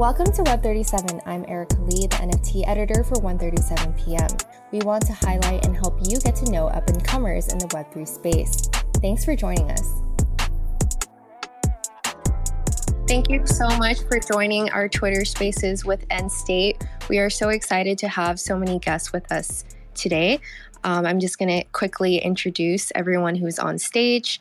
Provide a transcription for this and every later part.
Welcome to Web37. I'm Erica Lee, the NFT editor for 137PM. We want to highlight and help you get to know up and comers in the Web3 space. Thanks for joining us. Thank you so much for joining our Twitter spaces with Endstate. We are so excited to have so many guests with us today. Um, I'm just going to quickly introduce everyone who's on stage.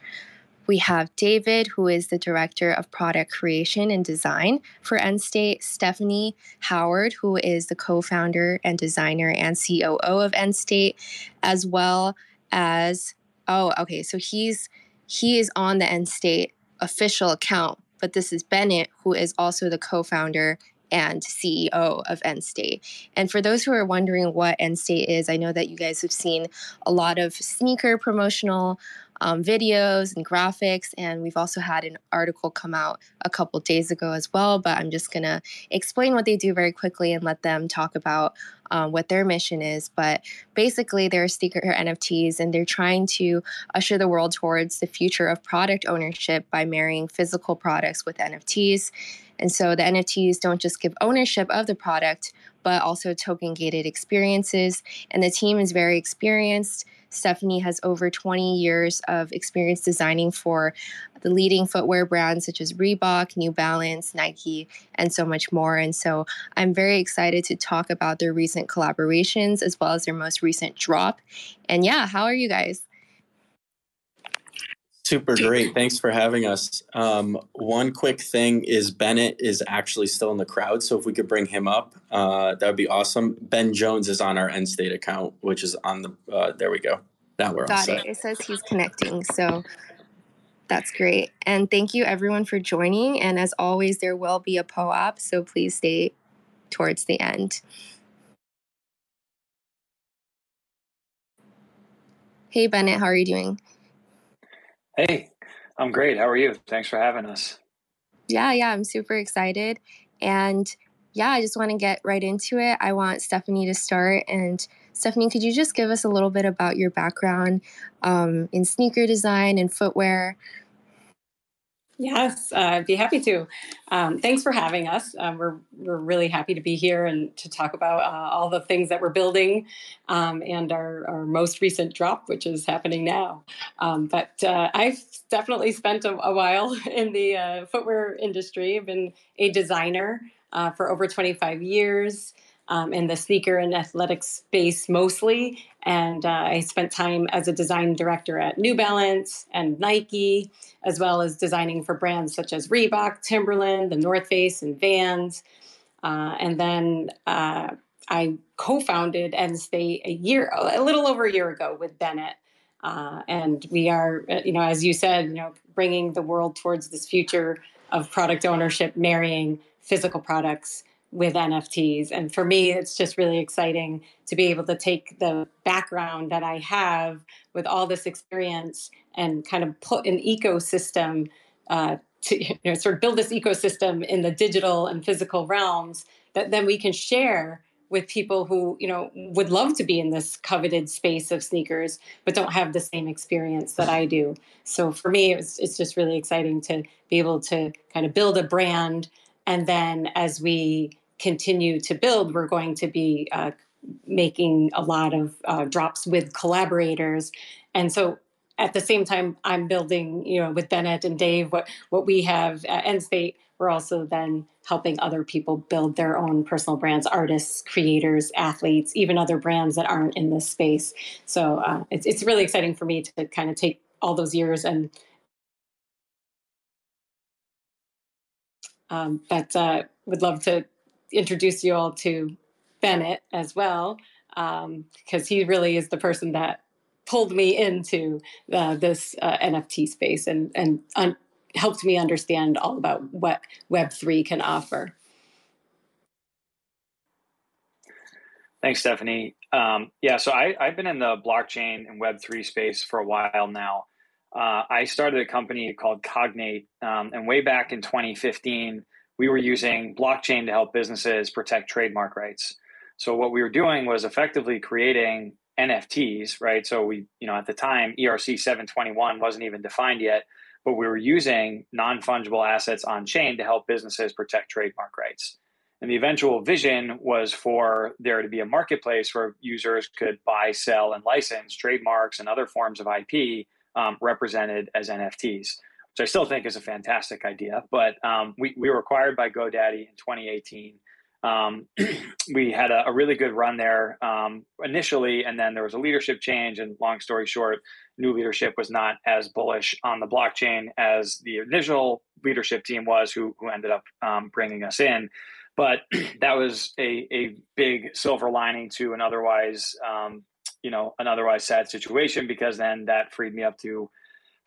We have David, who is the Director of Product Creation and Design for Endstate, Stephanie Howard, who is the co founder and designer and COO of Endstate, as well as, oh, okay, so he's he is on the Endstate official account, but this is Bennett, who is also the co founder and CEO of Endstate. And for those who are wondering what Endstate is, I know that you guys have seen a lot of sneaker promotional um, videos and graphics. And we've also had an article come out a couple days ago as well. But I'm just going to explain what they do very quickly and let them talk about um, what their mission is. But basically, they're sneaker NFTs and they're trying to usher the world towards the future of product ownership by marrying physical products with NFTs. And so the NFTs don't just give ownership of the product, but also token gated experiences. And the team is very experienced. Stephanie has over 20 years of experience designing for the leading footwear brands such as Reebok, New Balance, Nike, and so much more. And so I'm very excited to talk about their recent collaborations as well as their most recent drop. And yeah, how are you guys? Super great. Thanks for having us. Um, one quick thing is Bennett is actually still in the crowd. So if we could bring him up, uh, that would be awesome. Ben Jones is on our Endstate account, which is on the, uh, there we go. Now we're Got it. It says he's connecting. So that's great. And thank you everyone for joining. And as always, there will be a po POAP. So please stay towards the end. Hey, Bennett, how are you doing? Hey, I'm great. How are you? Thanks for having us. Yeah, yeah, I'm super excited. And yeah, I just want to get right into it. I want Stephanie to start. And Stephanie, could you just give us a little bit about your background um, in sneaker design and footwear? Yes, uh, I'd be happy to. Um, thanks for having us. Uh, we're we're really happy to be here and to talk about uh, all the things that we're building um, and our, our most recent drop, which is happening now. Um, but uh, I've definitely spent a, a while in the uh, footwear industry. I've been a designer uh, for over 25 years um, in the sneaker and athletic space mostly. And uh, I spent time as a design director at New Balance and Nike, as well as designing for brands such as Reebok, Timberland, the North Face, and Vans. Uh, and then uh, I co-founded Endstate a year, a little over a year ago with Bennett. Uh, and we are, uh, you know, as you said, you know, bringing the world towards this future of product ownership, marrying physical products with NFTs. And for me, it's just really exciting to be able to take the background that I have with all this experience and kind of put an ecosystem uh, to you know, sort of build this ecosystem in the digital and physical realms that then we can share with people who you know would love to be in this coveted space of sneakers but don't have the same experience that I do. So for me, it's it's just really exciting to be able to kind of build a brand and then as we continue to build, we're going to be uh, making a lot of uh, drops with collaborators. And so at the same time, I'm building, you know, with Bennett and Dave, what, what we have at Endstate, we're also then helping other people build their own personal brands, artists, creators, athletes, even other brands that aren't in this space. So uh, it's, it's really exciting for me to kind of take all those years and Um, but uh, would love to introduce you all to Bennett as well, um, because he really is the person that pulled me into uh, this uh, NFT space and and un- helped me understand all about what Web three can offer. Thanks, Stephanie. Um, yeah, so I, have been in the blockchain and Web three space for a while now. Uh, I started a company called Cognate, um, and way back in 2015, we were using blockchain to help businesses protect trademark rights. So what we were doing was effectively creating NFTs, right? So we, you know, at the time, ERC 721 wasn't even defined yet, but we were using non fungible assets on chain to help businesses protect trademark rights. And the eventual vision was for there to be a marketplace where users could buy, sell, and license trademarks and other forms of IP um, represented as NFTs, which I still think is a fantastic idea. But um, we, we were acquired by GoDaddy in 2018. Um, we had a, a, really good run there um, initially, and then there was a leadership change. And long story short, new leadership was not as bullish on the blockchain as the initial leadership team was, who, who ended up um, bringing us in. But that was a, a big silver lining to an otherwise, um, you know, an otherwise sad situation because then that freed me up to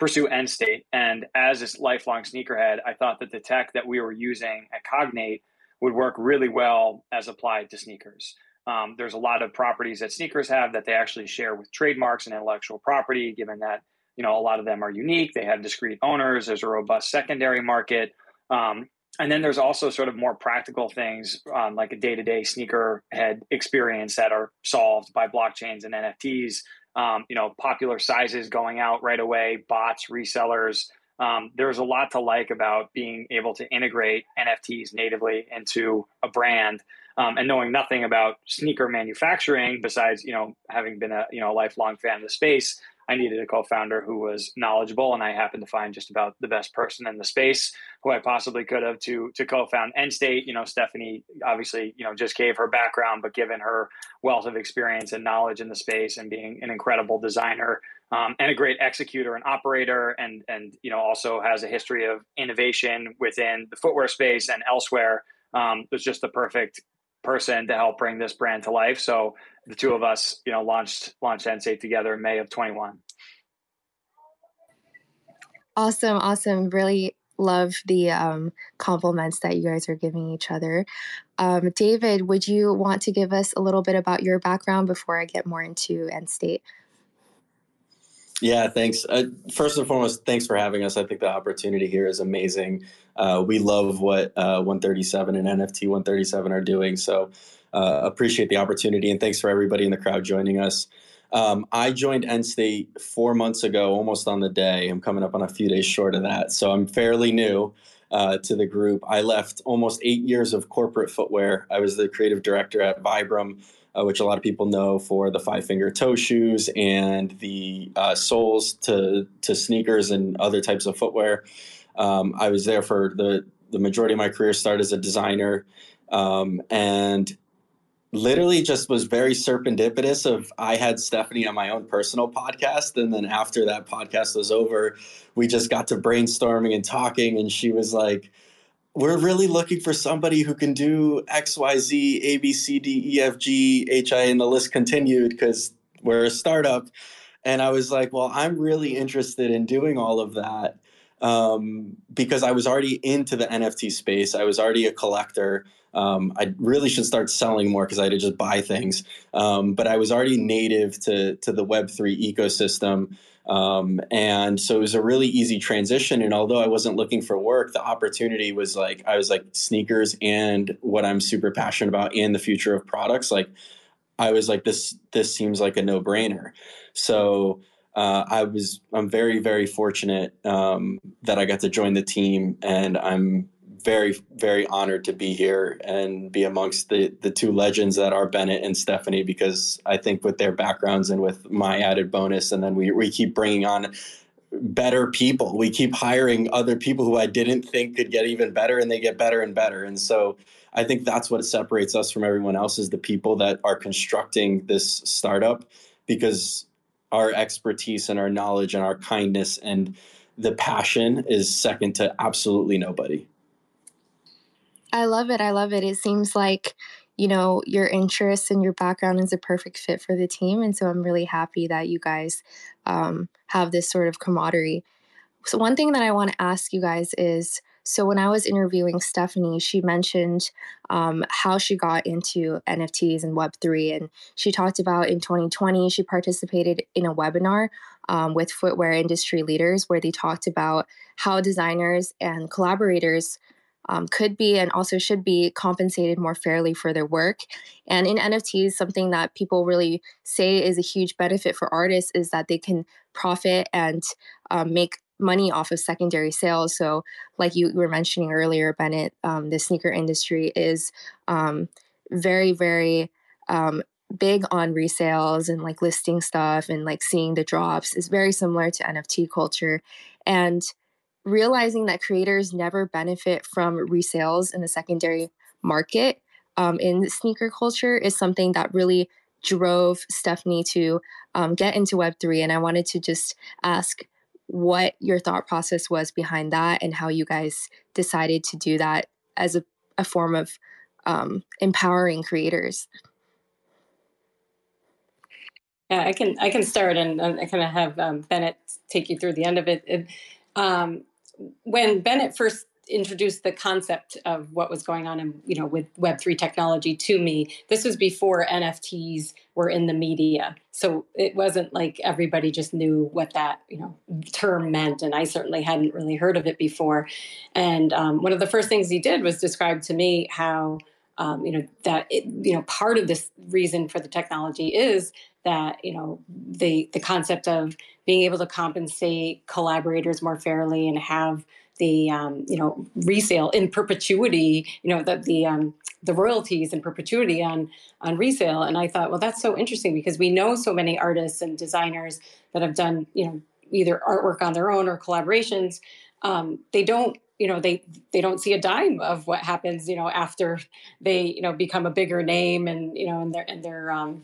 pursue Endstate. And as this lifelong sneakerhead, I thought that the tech that we were using at Cognate would work really well as applied to sneakers. Um, there's a lot of properties that sneakers have that they actually share with trademarks and intellectual property, given that you know a lot of them are unique. They have discrete owners. There's a robust secondary market, um, and then there's also sort of more practical things um, like a day-to-day sneaker head experience that are solved by blockchains and NFTs. Um, you know, popular sizes going out right away, bots, resellers. Um, there's a lot to like about being able to integrate NFTs natively into a brand um, and knowing nothing about sneaker manufacturing besides you know having been a you know a lifelong fan of the space i needed a co-founder who was knowledgeable and i happened to find just about the best person in the space who i possibly could have to to co-found Endstate. you know stephanie obviously you know just gave her background but given her wealth of experience and knowledge in the space and being an incredible designer um, and a great executor and operator and and you know also has a history of innovation within the footwear space and elsewhere um, was just the perfect person to help bring this brand to life. So the two of us, you know, launched launched Endstate together in May of 21. Awesome, awesome. Really love the um, compliments that you guys are giving each other. Um, David, would you want to give us a little bit about your background before I get more into Endstate? Yeah, thanks. Uh, first and foremost, thanks for having us. I think the opportunity here is amazing. Uh, we love what uh, 137 and NFT 137 are doing. So uh, appreciate the opportunity and thanks for everybody in the crowd joining us. Um, I joined Endstate four months ago, almost on the day. I'm coming up on a few days short of that. So I'm fairly new. Uh, to the group. I left almost eight years of corporate footwear. I was the creative director at Vibram, uh, which a lot of people know for the five finger toe shoes and the uh, soles to to sneakers and other types of footwear. Um, I was there for the the majority of my career. Started as a designer, um, and literally just was very serendipitous. Of I had Stephanie on my own personal podcast, and then after that podcast was over, we just got to brainstorming and talking, and she was like we're really looking for somebody who can do X, Y, Z, A, B, C, D, E, F, G, H, I, and the list continued because we're a startup. And I was like, well, I'm really interested in doing all of that um, because I was already into the NFT space. I was already a collector. Um, I really should start selling more because I had to just buy things. Um, but I was already native to to the Web three ecosystem. Um, and so it was a really easy transition. And although I wasn't looking for work, the opportunity was like, I was like sneakers and what I'm super passionate about and the future of products. Like I was like, this, this seems like a no brainer. So, uh, I was, I'm very, very fortunate, um, that I got to join the team and I'm very, very honored to be here and be amongst the the two legends that are Bennett and Stephanie because I think with their backgrounds and with my added bonus, and then we we keep bringing on better people. We keep hiring other people who I didn't think could get even better, and they get better and better. And so I think that's what separates us from everyone else is the people that are constructing this startup because our expertise and our knowledge and our kindness and the passion is second to absolutely nobody. I love it. I love it. It seems like, you know, your interests and your background is a perfect fit for the team. And so I'm really happy that you guys um, have this sort of camaraderie. So, one thing that I want to ask you guys is so, when I was interviewing Stephanie, she mentioned um, how she got into NFTs and Web3. And she talked about in 2020, she participated in a webinar um, with footwear industry leaders where they talked about how designers and collaborators um, could be and also should be compensated more fairly for their work. And in NFTs, something that people really say is a huge benefit for artists is that they can profit and um, make money off of secondary sales. So, like you were mentioning earlier, Bennett, um, the sneaker industry is um, very, very um, big on resales and like listing stuff and like seeing the drops. is very similar to NFT culture. And realizing that creators never benefit from resales in the secondary market um, in sneaker culture is something that really drove Stephanie to um, get into Web3. And I wanted to just ask what your thought process was behind that and how you guys decided to do that as a, a form of um, empowering creators. Yeah, I can I can start and, and I kind of have um, Bennett take you through the end of it. it um, when Bennett first introduced the concept of what was going on in you know with web3 technology to me this was before nfts were in the media. So it wasn't like everybody just knew what that you know term meant and i certainly hadn't really heard of it before. And um, one of the first things he did was describe to me how um, you know that it, you know part of this reason for the technology is that you know the the concept of being able to compensate collaborators more fairly and have the um, you know resale in perpetuity you know the the um, the royalties in perpetuity on on resale. And i thought well that's so interesting because we know so many artists and designers that have done you know either artwork on their own or collaborations. Um, they don't you know they they don't see a dime of what happens you know after they you know become a bigger name and you know and their and their um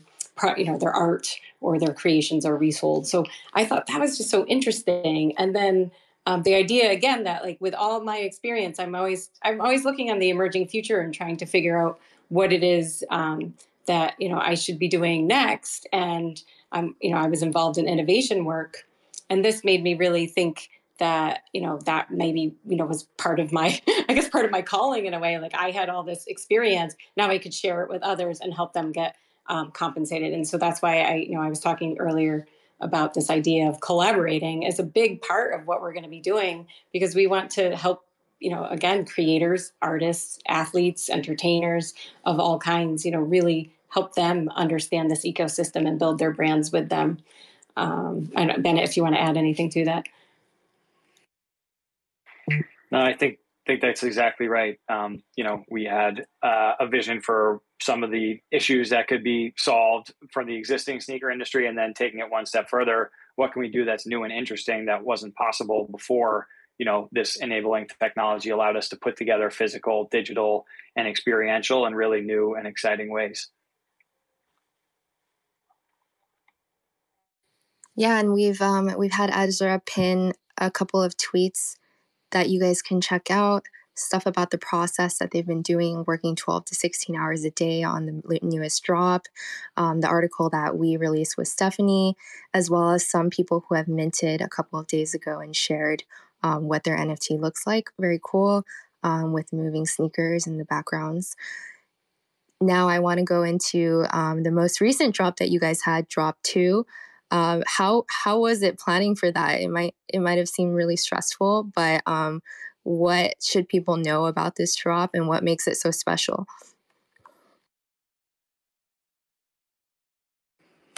you know their art or their creations are resold. So i thought that was just so interesting. And then um, the idea again that like with all my experience i'm always i'm always looking on the emerging future and trying to figure out what it is um, that you know i should be doing next. And i'm you know i was involved in innovation work and this made me really think that you know that maybe you know was part of my i guess part of my calling in a way. Like i had all this experience. Now i could share it with others and help them get um, compensated. And so that's why i you know i was talking earlier about this idea of collaborating is a big part of what we're going to be doing because we want to help you know again creators artists athletes entertainers of all kinds you know really help them understand this ecosystem and build their brands with them. Um, don't, bennett if you want to add anything to that. No i think think that's exactly right. Um, you know we had uh, a vision for some of the issues that could be solved for the existing sneaker industry and then taking it one step further. What can we do that's new and interesting that wasn't possible before? You know this enabling technology allowed us to put together physical digital and experiential in really new and exciting ways. Yeah and we've um, we've had ezra pin a couple of tweets that you guys can check out stuff about the process that they've been doing, working 12 to 16 hours a day on the newest drop, um, the article that we released with Stephanie, as well as some people who have minted a couple of days ago and shared um, what their NFT looks like. Very cool um, with moving sneakers in the backgrounds. Now I want to go into um, the most recent drop that you guys had, drop two. Um, how how was it planning for that? It might it might have seemed really stressful, but um, what should people know about this drop and what makes it so special?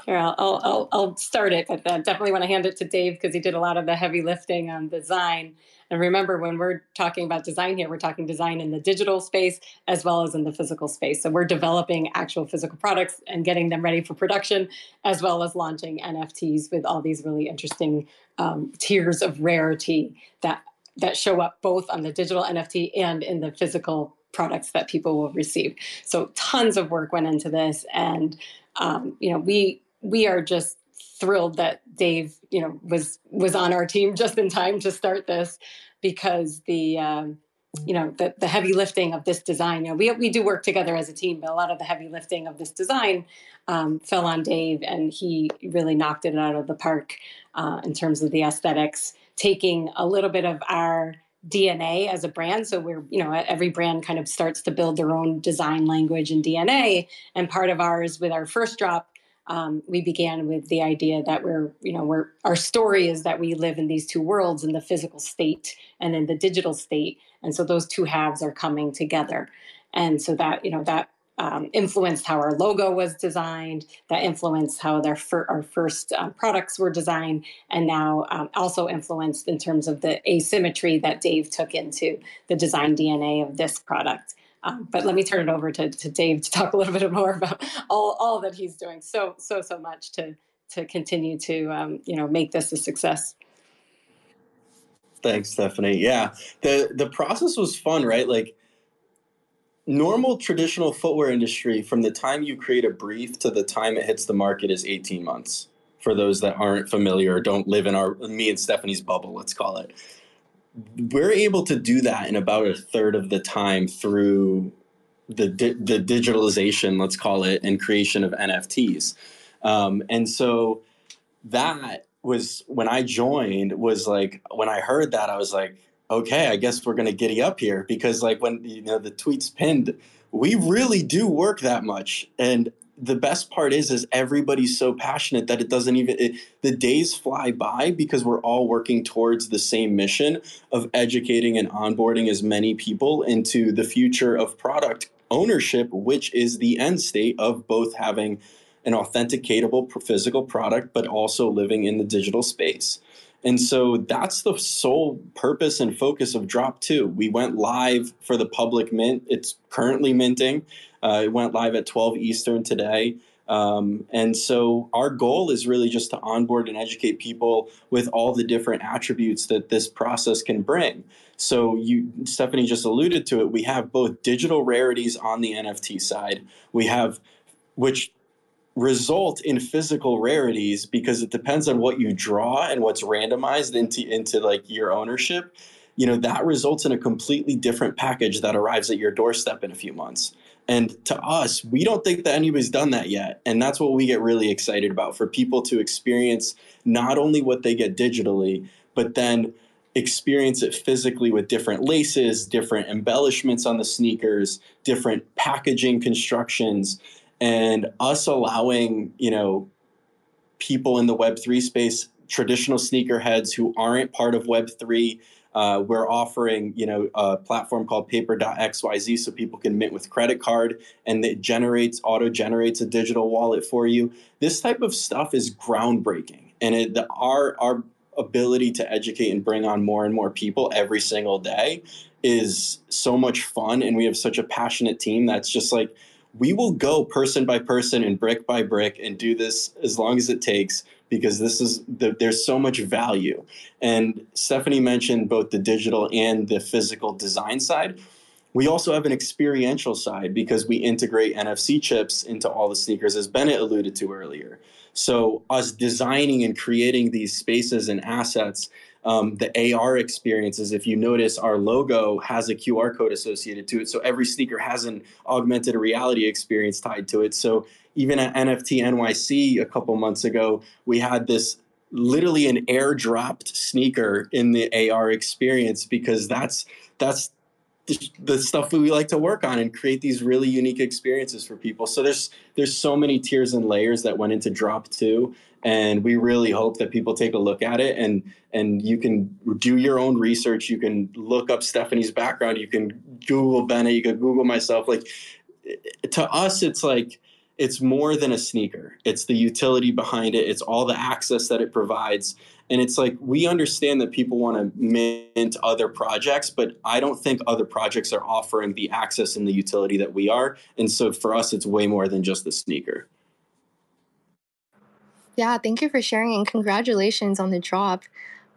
Here, I'll, I'll, I'll start it, but definitely want to hand it to Dave because he did a lot of the heavy lifting on design. And remember, when we're talking about design here, we're talking design in the digital space as well as in the physical space. So we're developing actual physical products and getting them ready for production, as well as launching NFTs with all these really interesting um, tiers of rarity that that show up both on the digital NFT and in the physical products that people will receive. So tons of work went into this, and um, you know we we are just thrilled that Dave you know was was on our team just in time to start this because the um, you know the, the heavy lifting of this design you know we, we do work together as a team but a lot of the heavy lifting of this design um, fell on dave and he really knocked it out of the park uh, in terms of the aesthetics taking a little bit of our DNA as a brand. So we're, you know, every brand kind of starts to build their own design language and DNA. And part of ours with our first drop, um, we began with the idea that we're, you know, we're our story is that we live in these two worlds in the physical state and in the digital state. And so those two halves are coming together. And so that, you know, that um, influenced how our logo was designed, that influenced how their fir- our first uh, products were designed, and now um, also influenced in terms of the asymmetry that Dave took into the design DNA of this product. Um, but let me turn it over to, to Dave to talk a little bit more about all, all that he's doing so so so much to to continue to um, you know make this a success. Thanks, Stephanie. Yeah, the the process was fun, right? Like normal traditional footwear industry, from the time you create a brief to the time it hits the market is eighteen months. For those that aren't familiar or don't live in our me and Stephanie's bubble, let's call it. We're able to do that in about a third of the time through the di- the digitalization, let's call it, and creation of NFTs. Um, and so that was when I joined was like when I heard that I was like, okay, I guess we're gonna giddy up here because like when you know the tweets pinned, we really do work that much. And the best part is is everybody's so passionate that it doesn't even it, the days fly by because we're all working towards the same mission of educating and onboarding as many people into the future of product ownership which is the end state of both having an authenticatable physical product, but also living in the digital space. And so that's the sole purpose and focus of Drop 2. We went live for the public mint. It's currently minting. Uh, it went live at 12 Eastern today. Um, and so our goal is really just to onboard and educate people with all the different attributes that this process can bring. So you, Stephanie just alluded to it. We have both digital rarities on the NFT side. We have, which result in physical rarities because it depends on what you draw and what's randomized into into like your ownership you know that results in a completely different package that arrives at your doorstep in a few months and to us we don't think that anybody's done that yet. And that's what we get really excited about for people to experience not only what they get digitally but then experience it physically with different laces different embellishments on the sneakers different packaging constructions and us allowing you know people in the web3 space traditional sneakerheads who aren't part of web3 uh, we're offering you know a platform called paper.xyz so people can mint with credit card and it generates auto generates a digital wallet for you. This type of stuff is groundbreaking and it, the, our our ability to educate and bring on more and more people every single day is so much fun and we have such a passionate team that's just like we will go person by person and brick by brick and do this as long as it takes because this is the, there's so much value. And stephanie mentioned both the digital and the physical design side. We also have an experiential side because we integrate nfc chips into all the sneakers as bennett alluded to earlier. So us designing and creating these spaces and assets um, the AR experiences, if you notice, our logo has a QR code associated to it. So every sneaker has an augmented reality experience tied to it. So even at NFT NYC a couple months ago, we had this literally an airdropped sneaker in the AR experience because that's that's the stuff we like to work on and create these really unique experiences for people. So there's there's so many tiers and layers that went into drop 2 and we really hope that people take a look at it and and you can do your own research. You can look up stephanie's background. You can google bennett. You can google myself. Like to us it's like it's more than a sneaker. It's the utility behind it. It's all the access that it provides. And it's like we understand that people want to mint other projects but i don't think other projects are offering the access and the utility that we are. And so for us it's way more than just the sneaker yeah, thank you for sharing and congratulations on the drop.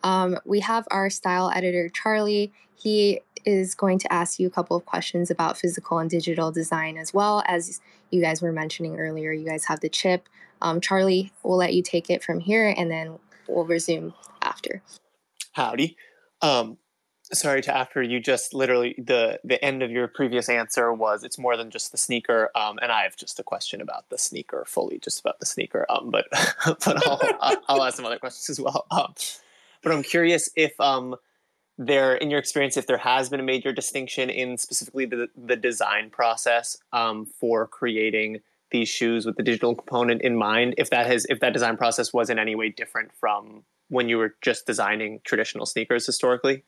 Um, we have our style editor, Charlie. He is going to ask you a couple of questions about physical and digital design as well. As you guys were mentioning earlier, you guys have the chip. Um, Charlie, we'll let you take it from here and then we'll resume after. Howdy. Um, sorry to after you just literally the the end of your previous answer was it's more than just the sneaker um, and i have just a question about the sneaker fully just about the sneaker um, but but I'll, I'll, ask some other questions as well um, but i'm curious if um there in your experience if there has been a major distinction in specifically the, the design process um, for creating these shoes with the digital component in mind if that has if that design process was in any way different from when you were just designing traditional sneakers historically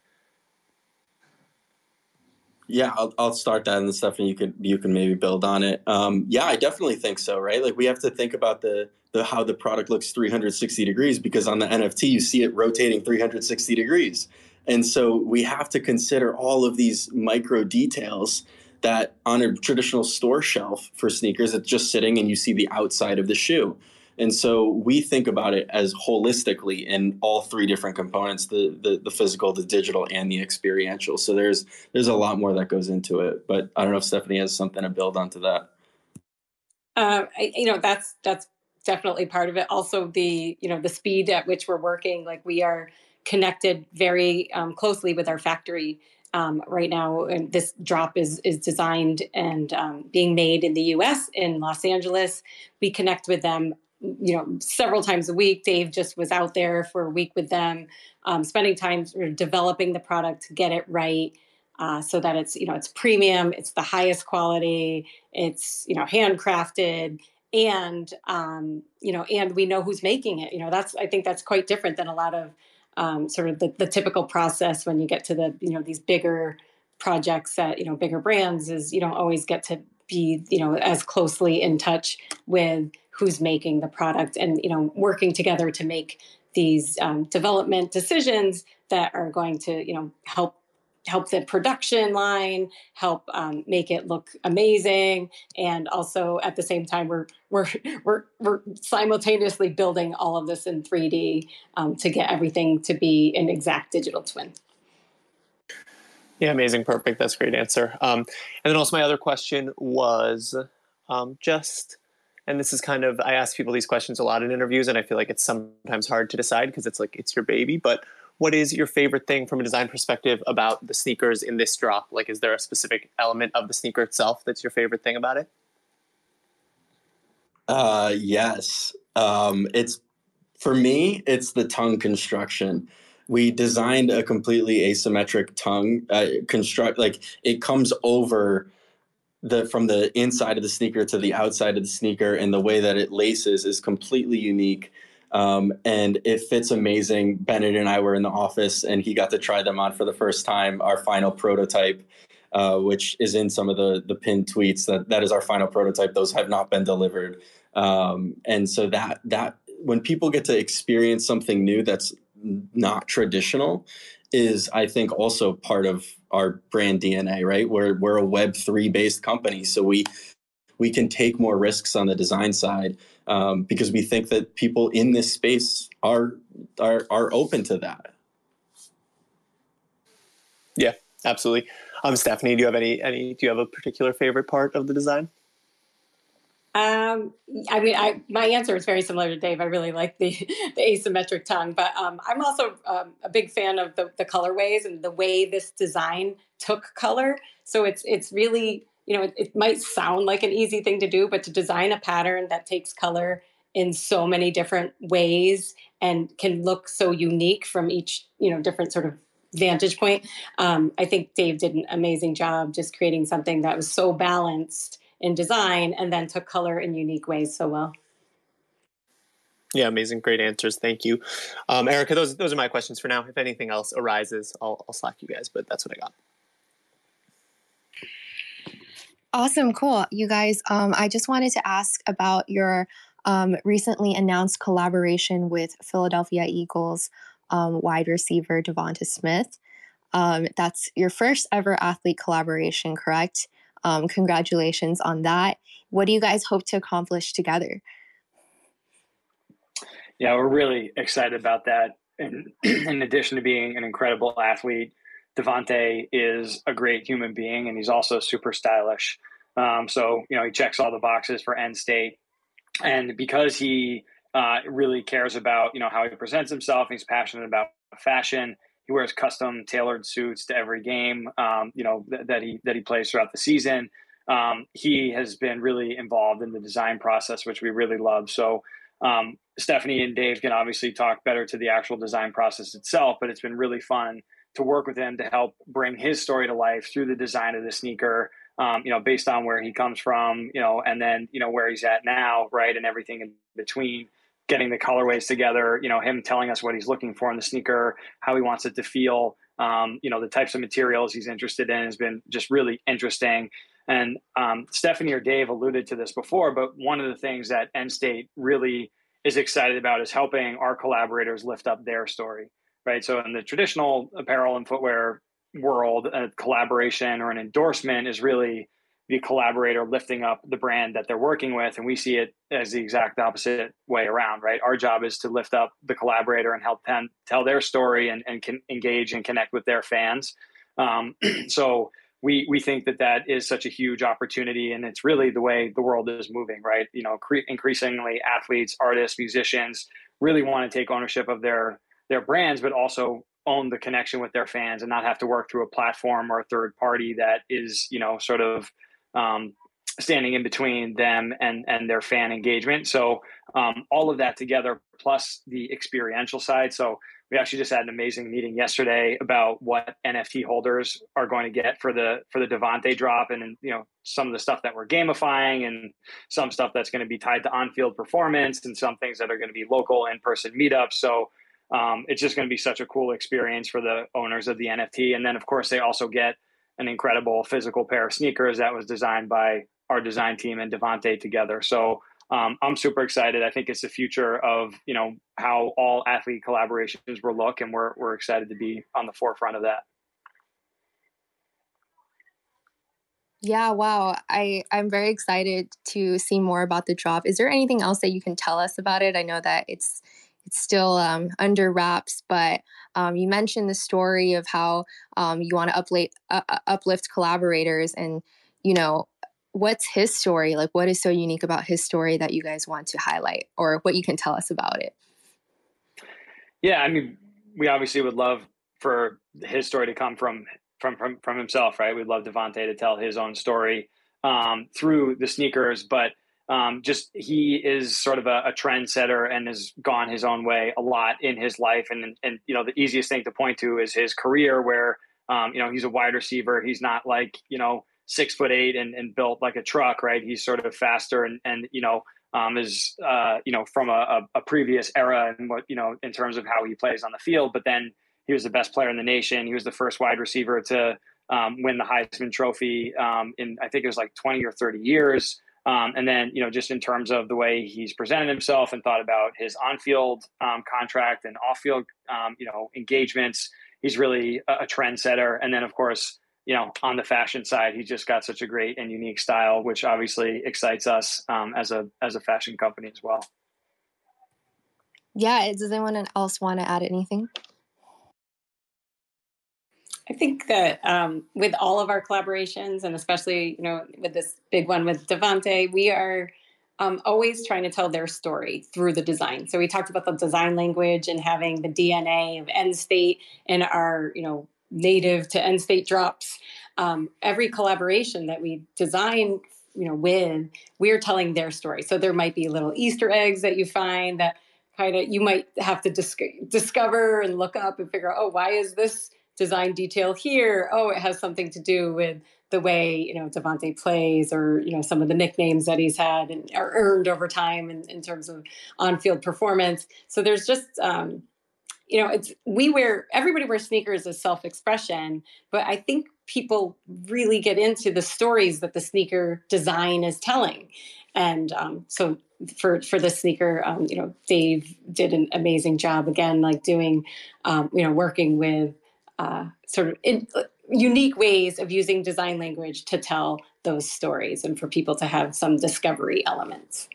Yeah, I'll, I'll start that, and Stephanie, you can you can maybe build on it. Um, yeah, I definitely think so. Right, like we have to think about the the how the product looks 360 degrees because on the NFT you see it rotating 360 degrees, and so we have to consider all of these micro details that on a traditional store shelf for sneakers, it's just sitting and you see the outside of the shoe. And so we think about it as holistically in all three different components, the, the, the physical, the digital, and the experiential. So there's there's a lot more that goes into it. But I don't know if Stephanie has something to build onto that. Uh, I, you know, that's that's definitely part of it. Also the, you know, the speed at which we're working, like we are connected very um, closely with our factory um, right now. And this drop is is designed and um, being made in the U.S. in Los Angeles. We connect with them you know several times a week dave just was out there for a week with them um, spending time sort of developing the product to get it right uh, so that it's you know it's premium it's the highest quality it's you know handcrafted and um, you know and we know who's making it. You know that's i think that's quite different than a lot of um, sort of the, the typical process when you get to the you know these bigger projects that you know bigger brands is you don't always get to be you know as closely in touch with who's making the product and you know working together to make these um, development decisions that are going to you know help help the production line help um, make it look amazing. And also at the same time we're we're we're, we're simultaneously building all of this in 3d um, to get everything to be an exact digital twin. Yeah amazing. Perfect. That's a great answer. Um, and then also my other question was um, just and this is kind of i ask people these questions a lot in interviews and i feel like it's sometimes hard to decide because it's like it's your baby. But what is your favorite thing from a design perspective about the sneakers in this drop? Like is there a specific element of the sneaker itself that's your favorite thing about it? Uh yes. Um it's for me it's the tongue construction. We designed a completely asymmetric tongue uh, construct like it comes over the from the inside of the sneaker to the outside of the sneaker and the way that it laces is completely unique. Um, and it fits amazing. Bennett and i were in the office and he got to try them on for the first time our final prototype uh, which is in some of the the pinned tweets that that is our final prototype. Those have not been delivered. Um, and so that that when people get to experience something new that's not traditional is I think also part of our brand DNA, right? We're we're a web three based company. So we we can take more risks on the design side um, because we think that people in this space are are are open to that. Yeah, absolutely. Um, Stephanie, do you have any any do you have a particular favorite part of the design? Um, I mean, I, my answer is very similar to Dave. I really like the, the asymmetric tongue, but um, I'm also um, a big fan of the, the colorways and the way this design took color. So it's it's really you know it, it might sound like an easy thing to do, but to design a pattern that takes color in so many different ways and can look so unique from each you know different sort of vantage point. Um, I think Dave did an amazing job just creating something that was so balanced in design and then took color in unique ways so well. Yeah, amazing, great answers. Thank you, um, Erica. Those those are my questions for now. If anything else arises, I'll, I'll slack you guys. But that's what I got. Awesome, cool. You guys, um, I just wanted to ask about your um, recently announced collaboration with Philadelphia Eagles um, wide receiver DeVonta Smith. Um, that's your first ever athlete collaboration, correct? Um, congratulations on that. What do you guys hope to accomplish together? Yeah, we're really excited about that. And in addition to being an incredible athlete, DeVonta is a great human being, and he's also super stylish. Um, so you know he checks all the boxes for Endstate, and because he uh, really cares about you know how he presents himself, he's passionate about fashion he wears custom tailored suits to every game, um, you know, th- that he that he plays throughout the season. Um, he has been really involved in the design process, which we really love. So um, Stephanie and Dave can obviously talk better to the actual design process itself, but it's been really fun to work with him to help bring his story to life through the design of the sneaker. Um, you know, based on where he comes from, you know, and then you know where he's at now, right, and everything in between getting the colorways together, you know, him telling us what he's looking for in the sneaker, how he wants it to feel. um, you know the types of materials he's interested in has been just really interesting. And um, Stephanie or Dave alluded to this before, but one of the things that Endstate really is excited about is helping our collaborators lift up their story, right? So in the traditional apparel and footwear world, a collaboration or an endorsement is really the collaborator lifting up the brand that they're working with and we see it as the exact opposite way around right? Our job is to lift up the collaborator and help them tell their story and, and can engage and connect with their fans. Um, so we we think that that is such a huge opportunity and it's really the way the world is moving right? You know cre- increasingly athletes artists musicians really want to take ownership of their their brands but also own the connection with their fans and not have to work through a platform or a third party that is you know sort of um, standing in between them and and their fan engagement. So um, all of that together, plus the experiential side. So we actually just had an amazing meeting yesterday about what NFT holders are going to get for the for the DeVonta drop, and you know some of the stuff that we're gamifying, and some stuff that's going to be tied to on-field performance, and some things that are going to be local in-person meetups. So um, it's just going to be such a cool experience for the owners of the NFT, and then of course they also get an incredible physical pair of sneakers that was designed by our design team and DeVonta together. So um, I'm super excited. I think it's the future of you know how all athlete collaborations will look, and we're we're excited to be on the forefront of that. Yeah, wow. I I'm very excited to see more about the drop. Is there anything else that you can tell us about it? I know that it's it's still um, under wraps, but um, you mentioned the story of how um, you want to uplift, uh, uplift collaborators and you know what's his story? Like what is so unique about his story that you guys want to highlight or what you can tell us about it? Yeah i mean we obviously would love for his story to come from from from, from himself right? We'd love DeVonta to tell his own story um, through the sneakers but um, just he is sort of a, a trendsetter and has gone his own way a lot in his life. And and you know the easiest thing to point to is his career, where um, you know he's a wide receiver. He's not like you know six foot eight and, and built like a truck, right? He's sort of faster and and you know um, is uh, you know from a, a, previous era and what you know in terms of how he plays on the field. But then he was the best player in the nation. He was the first wide receiver to um, win the Heisman Trophy um, in I think it was like twenty or thirty years. Um, and then, you know, just in terms of the way he's presented himself and thought about his on-field um, contract and off-field, um, you know, engagements, he's really a, a trendsetter. And then, of course, you know, on the fashion side, he's just got such a great and unique style, which obviously excites us um, as a as a fashion company as well. Yeah. Does anyone else want to add anything? I think that um, with all of our collaborations, and especially you know with this big one with DeVonta, we are um, always trying to tell their story through the design. So we talked about the design language and having the DNA of Endstate in our you know native to Endstate drops. Um, every collaboration that we design you know with, we're telling their story. So there might be little Easter eggs that you find that kind of you might have to dis- discover and look up and figure out oh why is this design detail here. Oh, it has something to do with the way you know DeVonta plays, or you know some of the nicknames that he's had and are earned over time in, in terms of on-field performance. So there's just um, you know it's we wear everybody wears sneakers as self-expression, but I think people really get into the stories that the sneaker design is telling, and um, so for for the sneaker um, you know dave did an amazing job again like doing um, you know working with uh, sort of in, uh, unique ways of using design language to tell those stories and for people to have some discovery elements.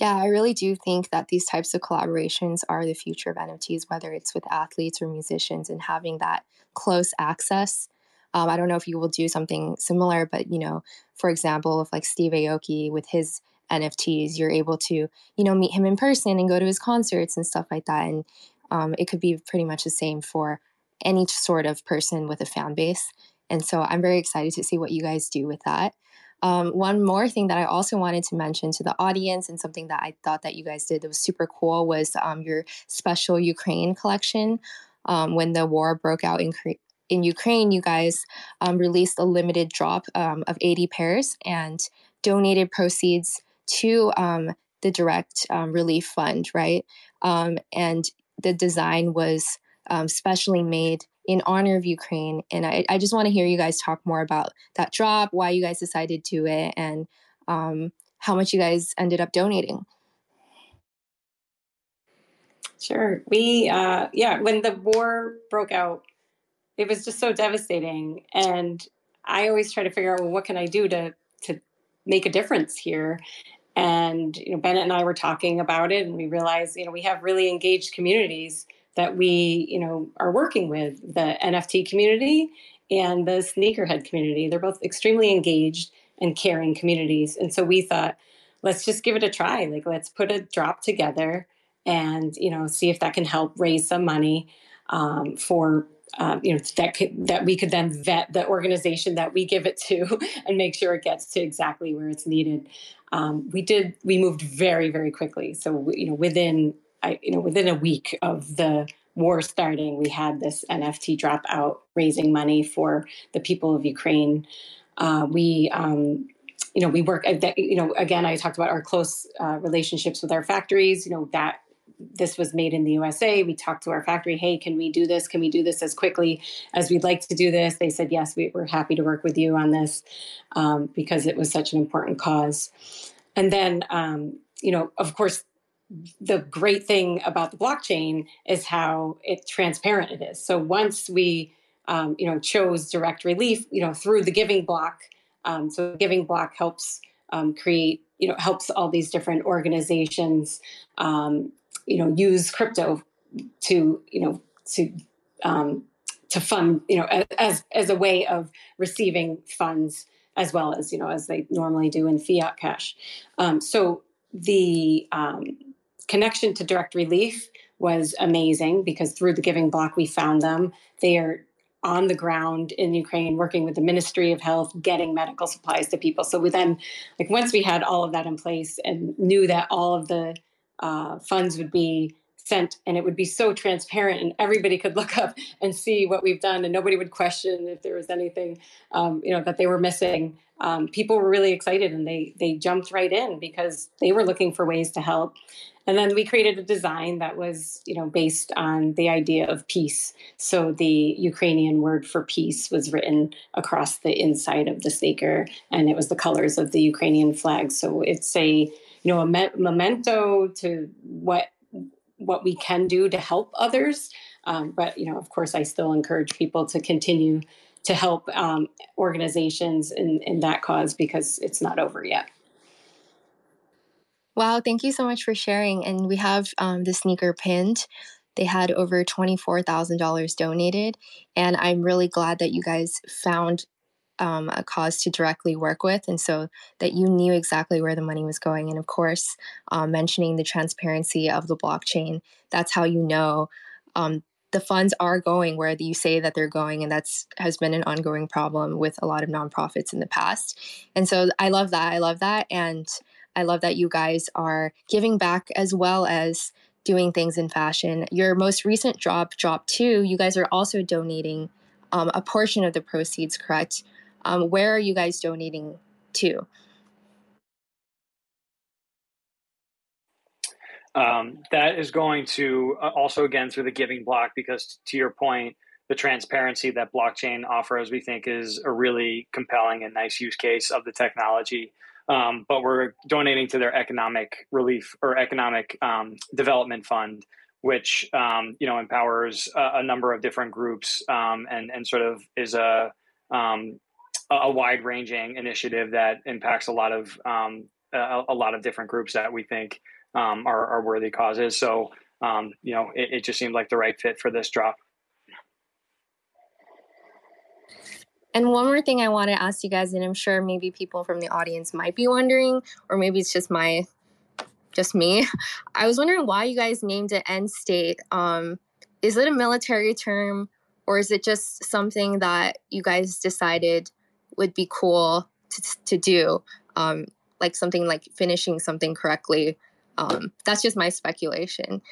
Yeah, I really do think that these types of collaborations are the future of NFTs, whether it's with athletes or musicians, and having that close access. Um, I don't know if you will do something similar, but you know, for example, if like Steve Aoki with his NFTs, you're able to, you know, meet him in person and go to his concerts and stuff like that. And um, it could be pretty much the same for any sort of person with a fan base. And so I'm very excited to see what you guys do with that. Um, one more thing that I also wanted to mention to the audience and something that I thought that you guys did that was super cool was um, your special Ukraine collection. Um, when the war broke out in, in Ukraine, you guys um, released a limited drop um, of 80 pairs and donated proceeds to um, the direct relief fund, right? and the design was um, specially made in honor of Ukraine. And I, I just want to hear you guys talk more about that drop, why you guys decided to do it, and um, how much you guys ended up donating. Sure. We, uh, yeah, when the war broke out, it was just so devastating. And I always try to figure out, well, what can I do to, to make a difference here? And, you know, Bennett and I were talking about it and we realized, you know, we have really engaged communities that we, you know, are working with the NFT community and the sneakerhead community. They're both extremely engaged and caring communities. And so we thought, let's just give it a try. Like, let's put a drop together and you know see if that can help raise some money um, for um, you know that could, that we could then vet the organization that we give it to and make sure it gets to exactly where it's needed. Um, we did we moved very very quickly. So you know within I, you know within a week of the war starting, we had this NFT drop out raising money for the people of Ukraine. Uh, we um, you know we work you know again i talked about our close uh, relationships with our factories you know that this was made in the USA. We talked to our factory, hey, can we do this? Can we do this as quickly as we'd like to do this? They said, yes, we, are happy to work with you on this um, because it was such an important cause. And then, um, you know, of course, the great thing about the blockchain is how it transparent it is. So once we, um, you know, chose direct relief, you know, through the giving block. Um, so giving block helps um, create, you know, helps all these different organizations um, you know use crypto to you know to um, to fund you know as as a way of receiving funds as well as you know as they normally do in fiat cash. Um, so the connection to direct relief was amazing because through the giving block we found them. They are on the ground in Ukraine, working with the Ministry of Health, getting medical supplies to people. So we then, like, once we had all of that in place and knew that all of the uh, funds would be sent and it would be so transparent and everybody could look up and see what we've done and nobody would question if there was anything um, you know that they were missing. Um, people were really excited and they they jumped right in because they were looking for ways to help. And then we created a design that was you know based on the idea of peace. So the ukrainian word for peace was written across the inside of the sneaker and it was the colors of the ukrainian flag. So it's a you know a me- memento to what what we can do to help others um, but you know of course i still encourage people to continue to help um, organizations in, in that cause because it's not over yet. Wow thank you so much for sharing and we have um, the sneaker pinned. They had over $24000 donated and i'm really glad that you guys found um, a cause to directly work with, and so that you knew exactly where the money was going. And of course, um, mentioning the transparency of the blockchain, that's how you know um, the funds are going where you say that they're going, and that's has been an ongoing problem with a lot of nonprofits in the past. And so I love that. I love that, and I love that you guys are giving back as well as doing things in fashion. Your most recent drop, drop two, you guys are also donating um, a portion of the proceeds, correct? Um, where are you guys donating to? Um, that is going to uh, also again through the giving block because to your point, the transparency that blockchain offers, we think, is a really compelling and nice use case of the technology. Um, but we're donating to their economic relief or economic um, development fund, which um, you know empowers a, a, number of different groups um, and and sort of is a um, a wide ranging initiative that impacts a lot of um, a, a, lot of different groups that we think um, are, are, worthy causes. So um, you know, it, it, just seemed like the right fit for this drop. And one more thing I want to ask you guys, and I'm sure maybe people from the audience might be wondering, or maybe it's just my just me. I was wondering why you guys named it Endstate. Um, is it a military term or is it just something that you guys decided would be cool to, to do um, like something like finishing something correctly. Um, that's just my speculation.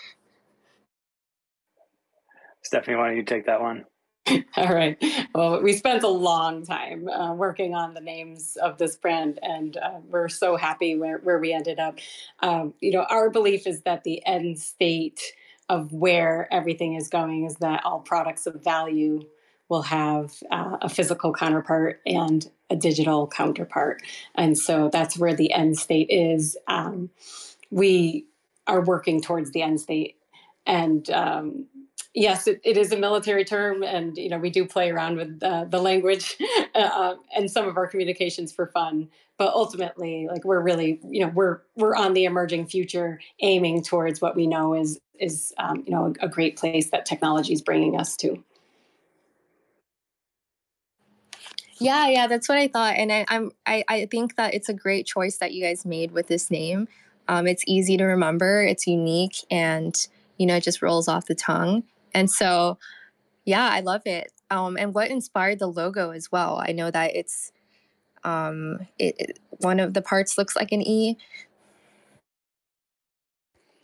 Stephanie why don't you take that one? All right. Well we spent a long time uh, working on the names of this brand and uh, we're so happy where, where we ended up. Um, you know our belief is that the end state of where everything is going is that all products of value will have uh, a physical counterpart and a digital counterpart. And so that's where the end state is. Um, we are working towards the end state. And um, yes, it, it is a military term, and you know we do play around with uh, the language uh, and some of our communications for fun. But ultimately, like we're really, you know, we're we're on the emerging future, aiming towards what we know is is um, you know a, a great place that technology is bringing us to. Yeah, yeah, that's what I thought, and I, I'm I, I think that it's a great choice that you guys made with this name. Um, it's easy to remember, it's unique, and you know, it just rolls off the tongue. And so, yeah, I love it. Um, and what inspired the logo as well? I know that it's um, it, it, one of the parts looks like an E.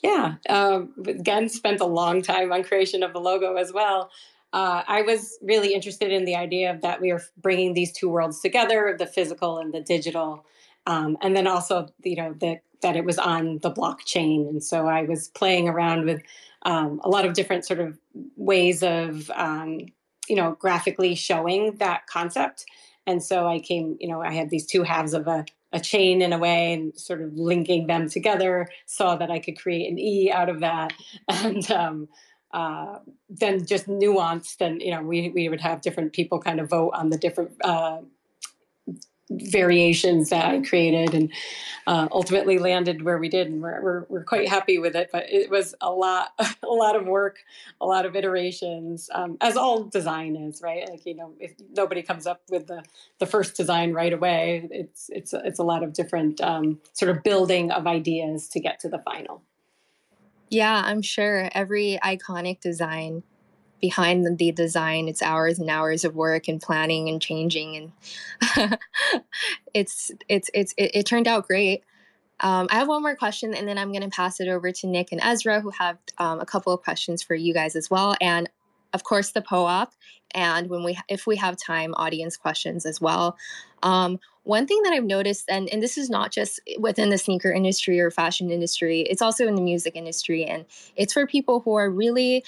Yeah, um, again, spent a long time on creation of the logo as well. Uh, I was really interested in the idea of that we are bringing these two worlds together, the physical and the digital, um, and then also, you know, the, that it was on the blockchain. And so I was playing around with um, a lot of different sort of ways of um, you know graphically showing that concept. And so i came you know i had these two halves of a, a chain in a way and sort of linking them together saw that i could create an e out of that. And um, uh, then just nuanced and you know we, we would have different people kind of vote on the different uh, variations that I created and uh, ultimately landed where we did. And we're, we're, we're, quite happy with it, but it was a lot, a lot of work, a lot of iterations, um, as all design is, right? Like, you know, if nobody comes up with the, the first design right away, it's, it's, it's a lot of different um, sort of building of ideas to get to the final. Yeah, I'm sure. Every iconic design behind the, design it's hours and hours of work and planning and changing and it's it's it's it, it, turned out great. Um, i have one more question and then i'm going to pass it over to nick and ezra who have um, a couple of questions for you guys as well. And of course the POAP and when we if we have time audience questions as well um, one thing that i've noticed and, and this is not just within the sneaker industry or fashion industry it's also in the music industry and it's for people who are really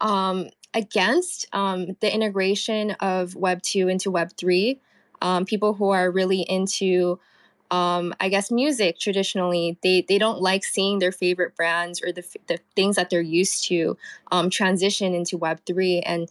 um, against um, the integration of Web 2 into Web 3. Um, people who are really into, um, I guess, music traditionally, they, they don't like seeing their favorite brands or the, the things that they're used to um, transition into Web 3. And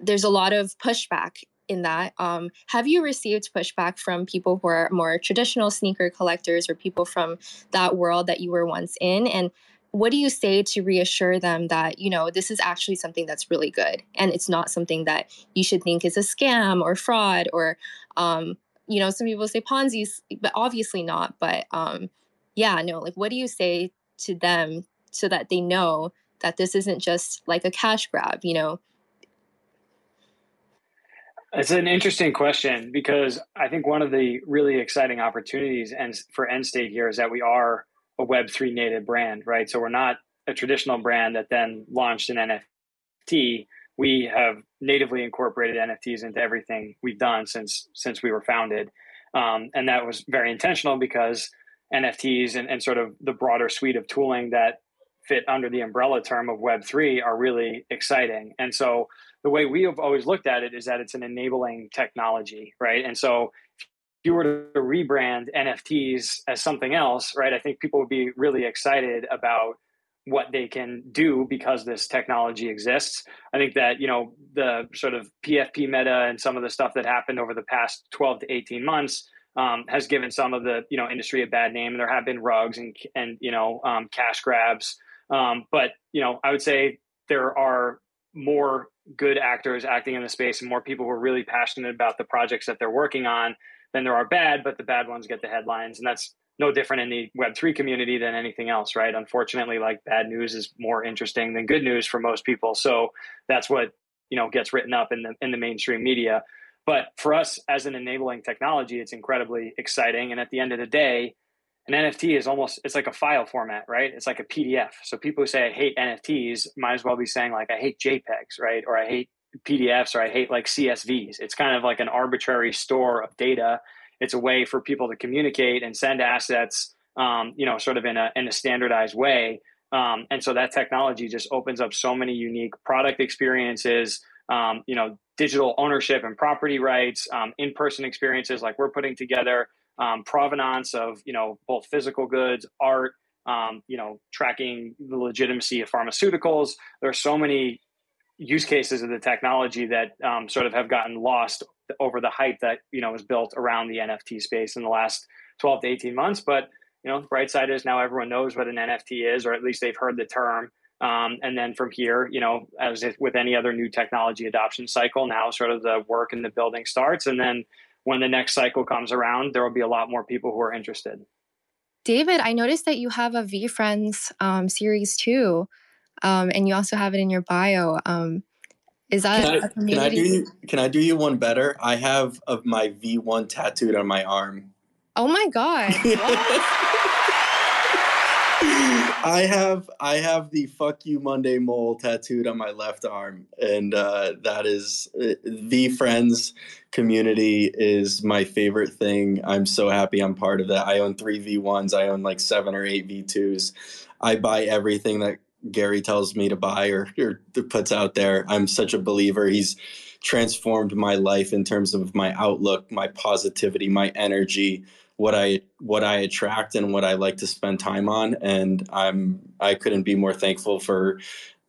there's a lot of pushback in that. Um, have you received pushback from people who are more traditional sneaker collectors or people from that world that you were once in? And what do you say to reassure them that you know this is actually something that's really good and it's not something that you should think is a scam or fraud or um, you know some people say ponzi's but obviously not but um, yeah no like what do you say to them so that they know that this isn't just like a cash grab you know it's an interesting question because I think one of the really exciting opportunities and for Endstate here is that we are a Web3 native brand, right? So we're not a traditional brand that then launched an NFT. We have natively incorporated NFTs into everything we've done since since we were founded, um, and that was very intentional because NFTs and, and sort of the broader suite of tooling that fit under the umbrella term of Web3 are really exciting. And so the way we have always looked at it is that it's an enabling technology, right? And so if you were to rebrand NFTs as something else, right, I think people would be really excited about what they can do because this technology exists. I think that, you know, the sort of PFP meta and some of the stuff that happened over the past 12 to 18 months um, has given some of the, you know, industry a bad name. And there have been rugs and, and you know, um, cash grabs. Um, but, you know, I would say there are more good actors acting in the space and more people who are really passionate about the projects that they're working on than there are bad, but the bad ones get the headlines. And that's no different in the Web3 community than anything else, right? Unfortunately, like bad news is more interesting than good news for most people. So that's what, you know, gets written up in the in the mainstream media. But for us as an enabling technology, it's incredibly exciting. And at the end of the day, an NFT is almost it's like a file format, right? It's like a PDF. So people who say I hate NFTs might as well be saying like I hate JPEGs, right? Or I hate PDFs or I hate like CSVs. It's kind of like an arbitrary store of data. It's a way for people to communicate and send assets, um, you know, sort of in a in a standardized way. Um, and so that technology just opens up so many unique product experiences, um, you know, digital ownership and property rights, um, in-person experiences like we're putting together, um, provenance of, you know, both physical goods, art, um, you know, tracking the legitimacy of pharmaceuticals. There are so many use cases of the technology that um, sort of have gotten lost over the hype that, you know, was built around the NFT space in the last 12 to 18 months. But you know, the bright side is now everyone knows what an NFT is, or at least they've heard the term. Um, and then from here, you know, as with any other new technology adoption cycle, now sort of the work and the building starts. And then when the next cycle comes around, there will be a lot more people who are interested. David, I noticed that you have a VeeFriends um, series too, um, and you also have it in your bio. Um, is that can I, can I, do you, can I do you one better? I have of my V1 tattooed on my arm. Oh my god. I have I have the "fuck you Monday" mole tattooed on my left arm, and uh, that is uh, VeeFriends community is my favorite thing. I'm so happy I'm part of that. I own three V1s. I own like seven or eight V2s. I buy everything that Gary tells me to buy or, or puts out there. I'm such a believer. He's transformed my life in terms of my outlook, my positivity, my energy what I what I attract and what I like to spend time on, and I'm I couldn't be more thankful for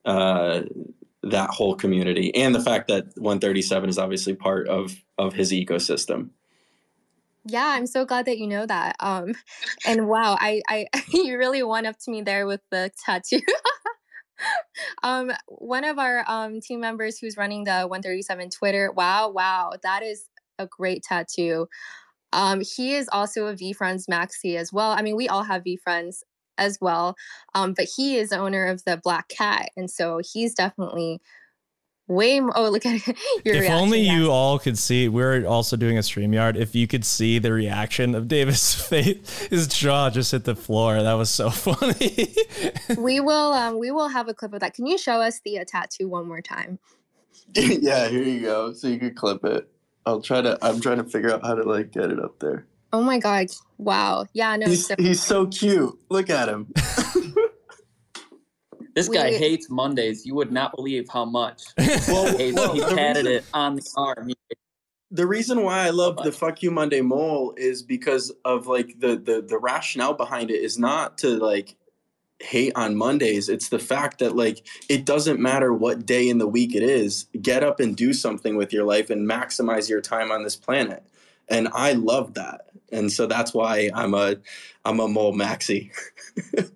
uh, that whole community and the fact that 137 is obviously part of of his ecosystem. Yeah, I'm so glad that you know that. Um, and wow, I, I you really went up to me there with the tattoo. um, one of our um, team members who's running the 137 Twitter. Wow, wow, that is a great tattoo. Um, he is also a VeeFriends Maxi as well. I mean, we all have VeeFriends as well, um, but he is owner of the Black Cat, and so he's definitely way more. Oh, look at your. If only you all could see. We're also doing a StreamYard. If you could see the reaction of Davis' face, his jaw just hit the floor. That was so funny. we will. Um, we will have a clip of that. Can you show us the uh, tattoo one more time? yeah, here you go. So you could clip it. I'll try to. I'm trying to figure out how to like get it up there. Oh my god! Wow. Yeah. No. He's, so, he's so cute. Look at him. This guy we, hates Mondays. You would not believe how much. Well, he, well, he tatted it on the arm. the reason why I love the "fuck you Monday" mole is because of like the the the rationale behind it is not to like hate on Mondays. It's the fact that like it doesn't matter what day in the week it is. Get up and do something with your life and maximize your time on this planet. And I love that. And so that's why I'm a I'm a mole maxi.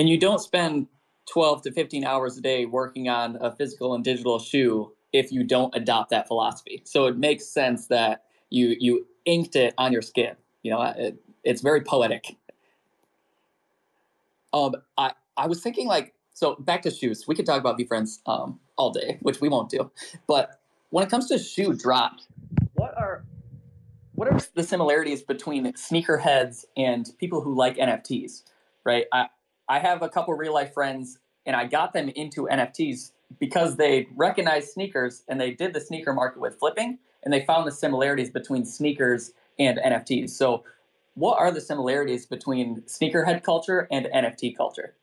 and you don't spend 12 to 15 hours a day working on a physical and digital shoe if you don't adopt that philosophy. So it makes sense that you you inked it on your skin. You know, it, it's very poetic um, I I was thinking like so back to shoes. We could talk about VeeFriends um all day, which we won't do. But when it comes to shoe drop, what are what are the similarities between sneakerheads and people who like NFTs? Right. I I have a couple real life friends, and I got them into NFTs because they recognized sneakers and they did the sneaker market with flipping, and they found the similarities between sneakers and NFTs. So what are the similarities between sneakerhead culture and NFT culture?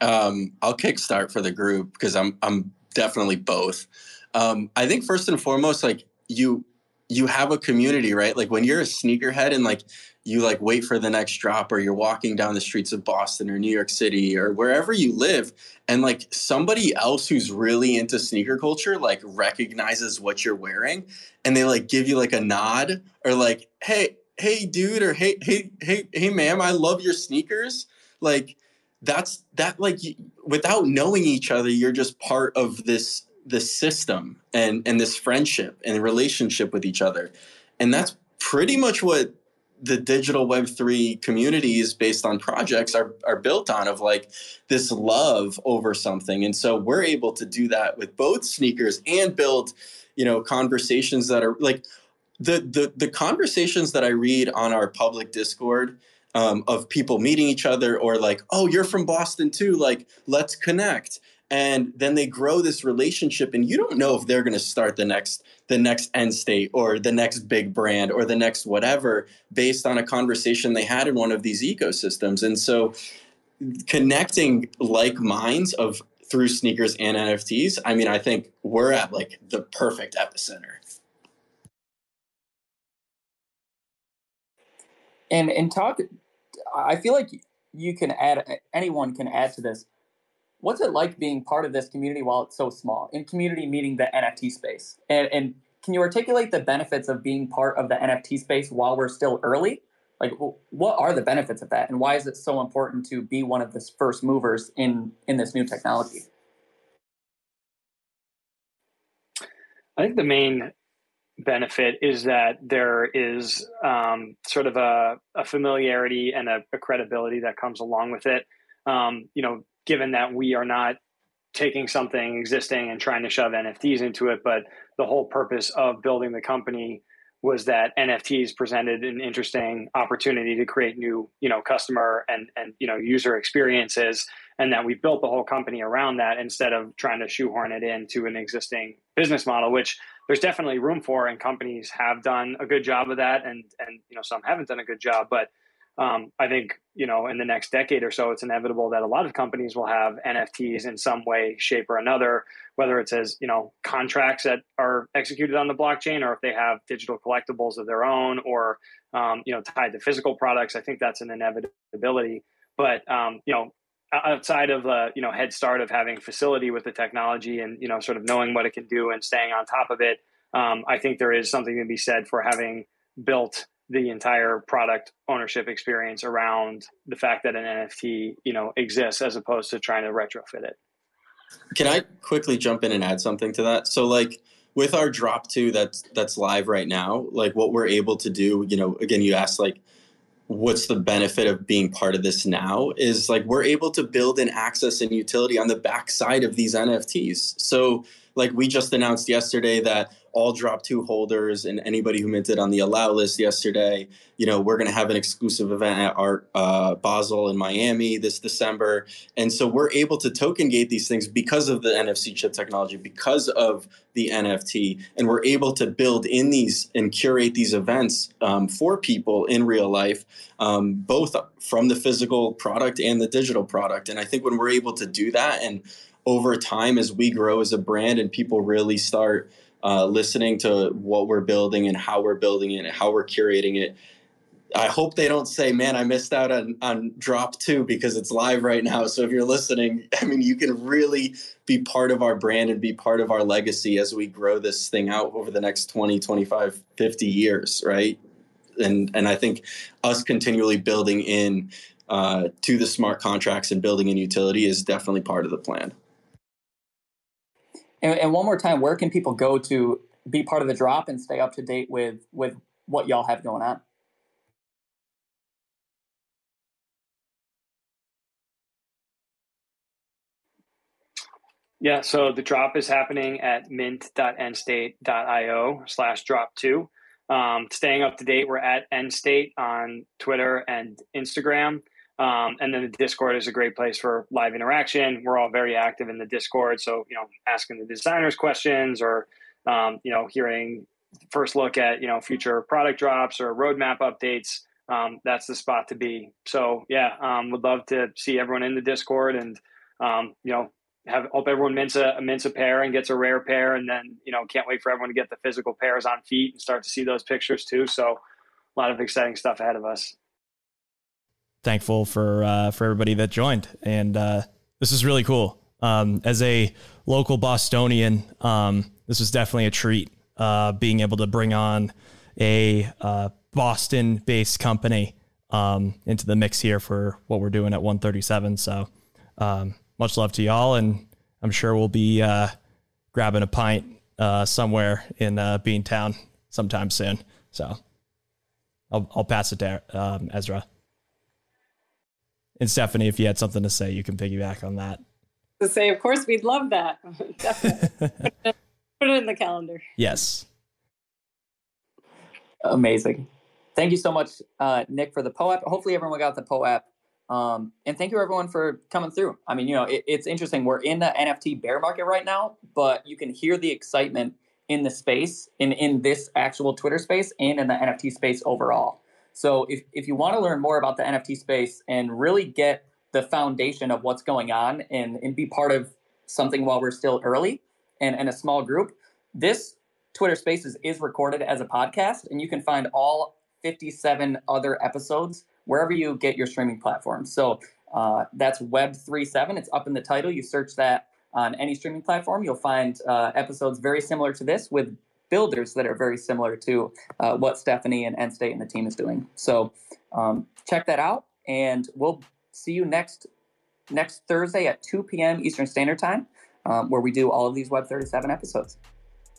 Um, I'll kickstart for the group because I'm I'm definitely both. Um, I think first and foremost, like you you have a community, right? Like when you're a sneakerhead and like you like wait for the next drop or you're walking down the streets of Boston or New York City or wherever you live and like somebody else who's really into sneaker culture like recognizes what you're wearing and they like give you like a nod or like hey hey dude or hey hey hey hey ma'am i love your sneakers. Like that's that like without knowing each other you're just part of this this system and and this friendship and relationship with each other and that's pretty much what the digital web 3 communities based on projects are are built on of like this love over something and so we're able to do that with both sneakers and build you know conversations that are like the the the conversations that I read on our public Discord um, of people meeting each other or like, oh, you're from Boston too, like let's connect. And then they grow this relationship and you don't know if they're going to start the next the next Endstate or the next big brand or the next whatever based on a conversation they had in one of these ecosystems. And so connecting like minds of through sneakers and nfts i mean i think we're at like the perfect epicenter. And and talk i feel like you can add anyone can add to this what's it like being part of this community while it's so small? In community meaning the nft space. And, and can you articulate the benefits of being part of the nft space while we're still early? Like what are the benefits of that? And why is it so important to be one of the first movers in in this new technology? I think the main benefit is that there is um, sort of a, a, familiarity and a, a, credibility that comes along with it. Um, you know, given that we are not taking something existing and trying to shove NFTs into it, but the whole purpose of building the company was that NFTs presented an interesting opportunity to create new, you know, customer and and you know user experiences, and that we built the whole company around that instead of trying to shoehorn it into an existing business model, which there's definitely room for, and companies have done a good job of that, and and you know some haven't done a good job, but um, I think you know in the next decade or so, it's inevitable that a lot of companies will have NFTs in some way, shape, or another. Whether it's as you know contracts that are executed on the blockchain, or if they have digital collectibles of their own, or um, you know tied to physical products. I think that's an inevitability. But um, you know, outside of the you know head start of having facility with the technology and you know sort of knowing what it can do and staying on top of it, um, I think there is something to be said for having built the entire product ownership experience around the fact that an NFT, you know, exists as opposed to trying to retrofit it. Can I quickly jump in and add something to that? So like with our drop two that's that's live right now, like what we're able to do, you know, again you asked like what's the benefit of being part of this now is like we're able to build an access and utility on the backside of these NFTs. So like we just announced yesterday that all drop two holders and anybody who minted on the allow list yesterday. You know we're going to have an exclusive event at art uh, basel in miami this december. And so we're able to token gate these things because of the nfc chip technology because of the nft and we're able to build in these and curate these events um, for people in real life um, both from the physical product and the digital product. And i think when we're able to do that and over time as we grow as a brand and people really start uh, listening to what we're building and how we're building it and how we're curating it. I hope they don't say, man, I missed out on, on drop two because it's live right now. So if you're listening, I mean, you can really be part of our brand and be part of our legacy as we grow this thing out over the next 20, 25, 50 years, right? And, and I think us continually building in uh, to the smart contracts and building in utility is definitely part of the plan. And, and one more time, where can people go to be part of the drop and stay up to date with with what y'all have going on? Yeah, so the drop is happening at mint.endstate.io slash drop two. Um, staying up to date, we're at Endstate on Twitter and Instagram. Um, and then the Discord is a great place for live interaction. We're all very active in the Discord, so you know, asking the designers questions or um, you know, hearing first look at you know future product drops or roadmap updates. Um, that's the spot to be. So yeah, um, would love to see everyone in the Discord and um, you know have hope everyone mints a, mints a pair and gets a rare pair, and then you know can't wait for everyone to get the physical pairs on feet and start to see those pictures too. So a lot of exciting stuff ahead of us thankful for uh, for everybody that joined, and uh, this is really cool. Um, as a local Bostonian, um, this was definitely a treat. Uh, being able to bring on a uh, Boston-based company um, into the mix here for what we're doing at 137. So um, much love to y'all, and I'm sure we'll be uh, grabbing a pint uh, somewhere in Beantown sometime soon. So I'll, I'll pass it to um, Ezra. And Stephanie, if you had something to say, you can piggyback on that. To say, of course, we'd love that. Definitely. Put it in the calendar. Yes. Amazing. Thank you so much, uh, Nick, for the POAP. Hopefully, everyone got the POAP Um, and thank you everyone for coming through. I mean, you know, it, it's interesting. We're in the NFT bear market right now, but you can hear the excitement in the space, in in this actual Twitter space, and in the NFT space overall. So if if you want to learn more about the NFT space and really get the foundation of what's going on and, and be part of something while we're still early and, and a small group, this Twitter Spaces is recorded as a podcast, and you can find all 57 other episodes wherever you get your streaming platforms. So uh, that's Web37. It's up in the title. You search that on any streaming platform. You'll find uh, episodes very similar to this with builders that are very similar to uh, what Stephanie and Endstate and the team is doing. So um, check that out, and we'll see you next next Thursday at 2 p.m. Eastern Standard Time, um, where we do all of these Web 37 episodes.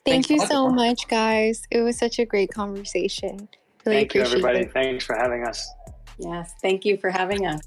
Thank Thanks you so much, guys. It was such a great conversation. Really Thank you, everybody. It. Thanks for having us. Yes, thank you for having us.